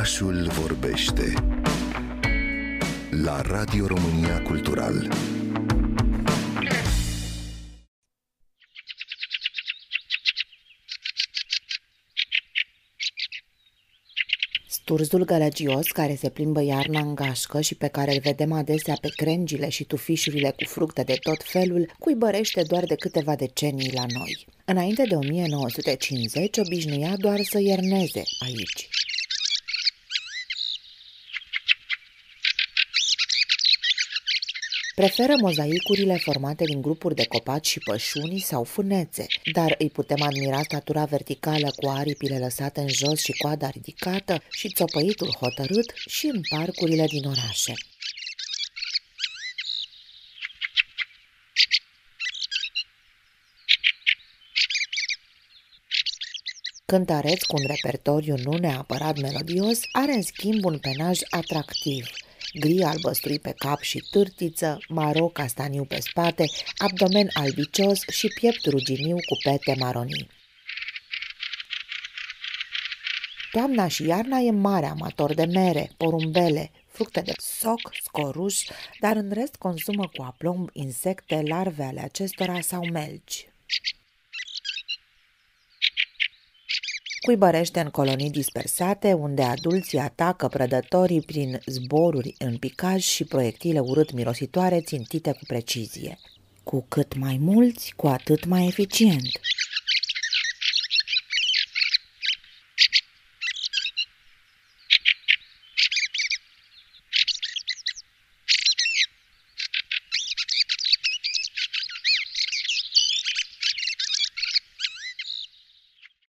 Orașul vorbește la Radio România Cultural. Turzul gălăgios care se plimbă iarna în gașcă și pe care îl vedem adesea pe crengile și tufișurile cu fructe de tot felul, cuibărește doar de câteva decenii la noi. Înainte de 1950 obișnuia doar să ierneze aici. Preferă mozaicurile formate din grupuri de copaci și pășuni sau fânețe, dar îi putem admira statura verticală cu aripile lăsate în jos și coada ridicată și țopăitul hotărât și în parcurile din orașe. Cântăreț cu un repertoriu nu neapărat melodios, are în schimb un penaj atractiv – gri albăstrui pe cap și târtiță, maro castaniu pe spate, abdomen albicios și piept ruginiu cu pete maronii. Toamna și iarna e mare amator de mere, porumbele, fructe de soc, scoruș, dar în rest consumă cu aplomb insecte, larve ale acestora sau melci. Cuibărește în colonii dispersate, unde adulții atacă prădătorii prin zboruri în picaj și proiectile urât mirositoare țintite cu precizie. Cu cât mai mulți, cu atât mai eficient.